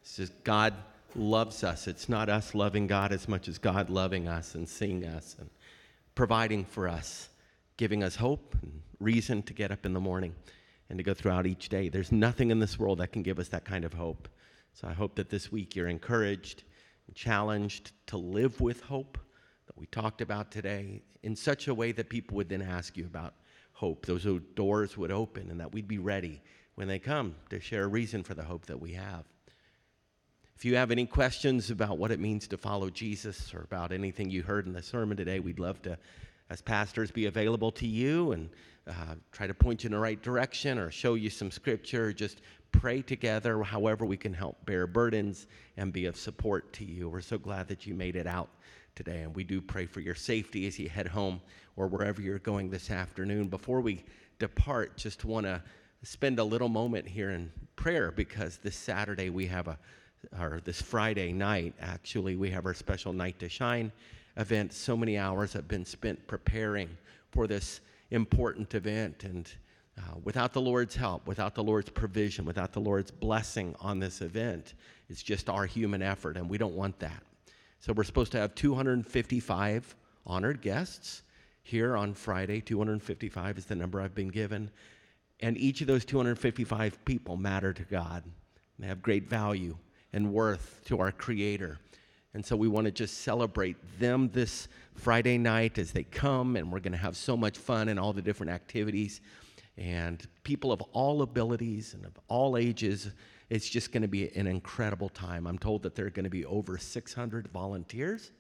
It's just God loves us. It's not us loving God as much as God loving us and seeing us and providing for us, giving us hope and reason to get up in the morning and to go throughout each day. There's nothing in this world that can give us that kind of hope. So I hope that this week you're encouraged and challenged to live with hope that we talked about today in such a way that people would then ask you about hope. Those doors would open and that we'd be ready when they come to share a reason for the hope that we have. If you have any questions about what it means to follow Jesus or about anything you heard in the sermon today, we'd love to, as pastors, be available to you and uh, try to point you in the right direction or show you some scripture. Just pray together, however, we can help bear burdens and be of support to you. We're so glad that you made it out today, and we do pray for your safety as you head home or wherever you're going this afternoon. Before we depart, just want to spend a little moment here in prayer because this Saturday we have a or this Friday night, actually, we have our special Night to Shine event. So many hours have been spent preparing for this important event. And uh, without the Lord's help, without the Lord's provision, without the Lord's blessing on this event, it's just our human effort, and we don't want that. So we're supposed to have 255 honored guests here on Friday. 255 is the number I've been given. And each of those 255 people matter to God. They have great value and worth to our Creator. And so we want to just celebrate them this Friday night as they come, and we're going to have so much fun and all the different activities. And people of all abilities and of all ages, it's just going to be an incredible time. I'm told that there are going to be over 600 volunteers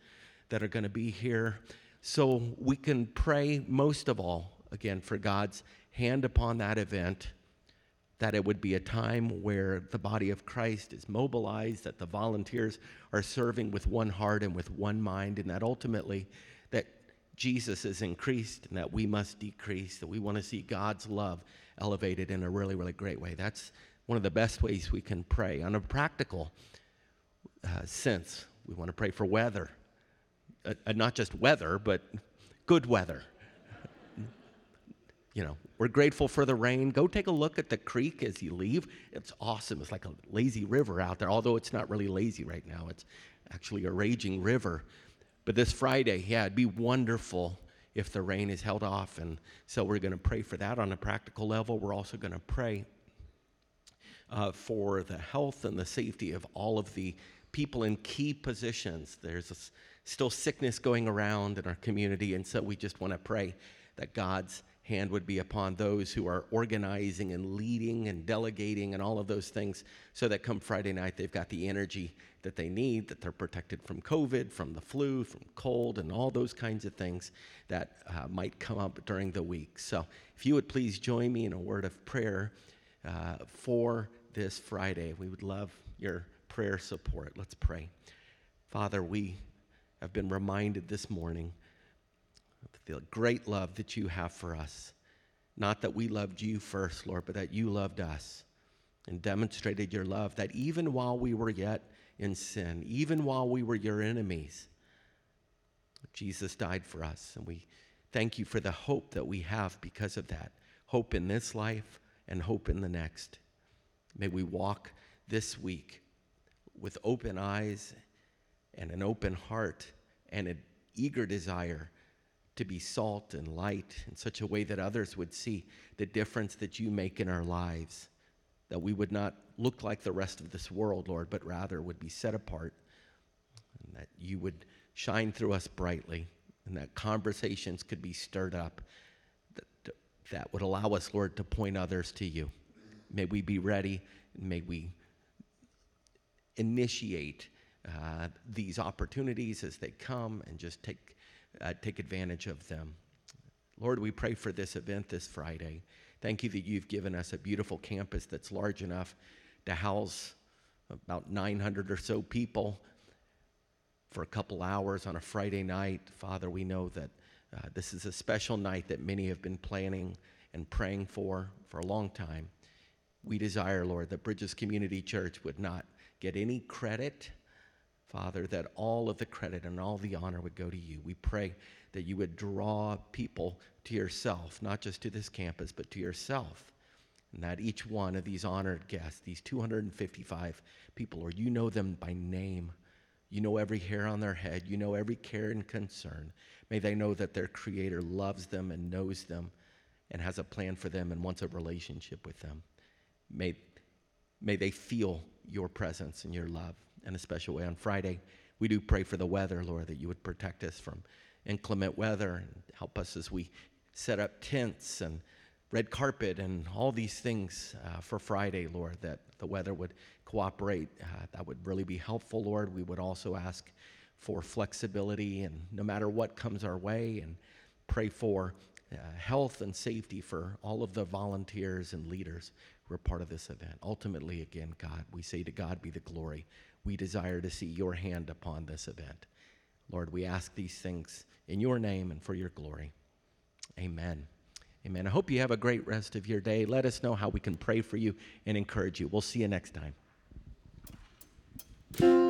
that are going to be here. So we can pray most of all, again, for God's hand upon that event that it would be a time where the body of Christ is mobilized, that the volunteers are serving with one heart and with one mind, and that ultimately that Jesus is increased and that we must decrease, that we want to see God's love elevated in a really, really great way. That's one of the best ways we can pray. On a practical uh, sense, we want to pray for weather, uh, uh, not just weather, but good weather you know, we're grateful for the rain. Go take a look at the creek as you leave. It's awesome. It's like a lazy river out there, although it's not really lazy right now. It's actually a raging river. But this Friday, yeah, it'd be wonderful if the rain is held off. And so we're going to pray for that on a practical level. We're also going to pray uh, for the health and the safety of all of the people in key positions. There's a, still sickness going around in our community. And so we just want to pray that God's hand would be upon those who are organizing and leading and delegating and all of those things so that come Friday night they've got the energy that they need, that they're protected from COVID, from the flu, from cold, and all those kinds of things that uh, might come up during the week. So if you would please join me in a word of prayer uh, for this Friday, we would love your prayer support. Let's pray. Father, we have been reminded this morning the great love that you have for us. Not that we loved you first, Lord, but that you loved us and demonstrated your love, that even while we were yet in sin, even while we were your enemies, Jesus died for us. And we thank you for the hope that we have because of that hope in this life and hope in the next. May we walk this week with open eyes and an open heart and an eager desire to be salt and light in such a way that others would see the difference that you make in our lives, that we would not look like the rest of this world, Lord, but rather would be set apart, and that you would shine through us brightly, and that conversations could be stirred up that, that would allow us, Lord, to point others to you. May we be ready, may we initiate uh, these opportunities as they come and just take uh, take advantage of them. Lord, we pray for this event this Friday. Thank you that you've given us a beautiful campus that's large enough to house about 900 or so people for a couple hours on a Friday night. Father, we know that uh, this is a special night that many have been planning and praying for for a long time. We desire, Lord, that Bridges Community Church would not get any credit Father, that all of the credit and all the honor would go to you. We pray that you would draw people to yourself, not just to this campus, but to yourself, And that each one of these honored guests, these 255 people, or you know them by name. You know every hair on their head. You know every care and concern. May they know that their Creator loves them and knows them and has a plan for them and wants a relationship with them. May, may they feel your presence and your love in a special way. On Friday, we do pray for the weather, Lord, that you would protect us from inclement weather and help us as we set up tents and red carpet and all these things uh, for Friday, Lord, that the weather would cooperate. Uh, that would really be helpful, Lord. We would also ask for flexibility and no matter what comes our way and pray for uh, health and safety for all of the volunteers and leaders who are part of this event. Ultimately, again, God, we say to God be the glory we desire to see your hand upon this event. Lord, we ask these things in your name and for your glory. Amen. Amen. I hope you have a great rest of your day. Let us know how we can pray for you and encourage you. We'll see you next time.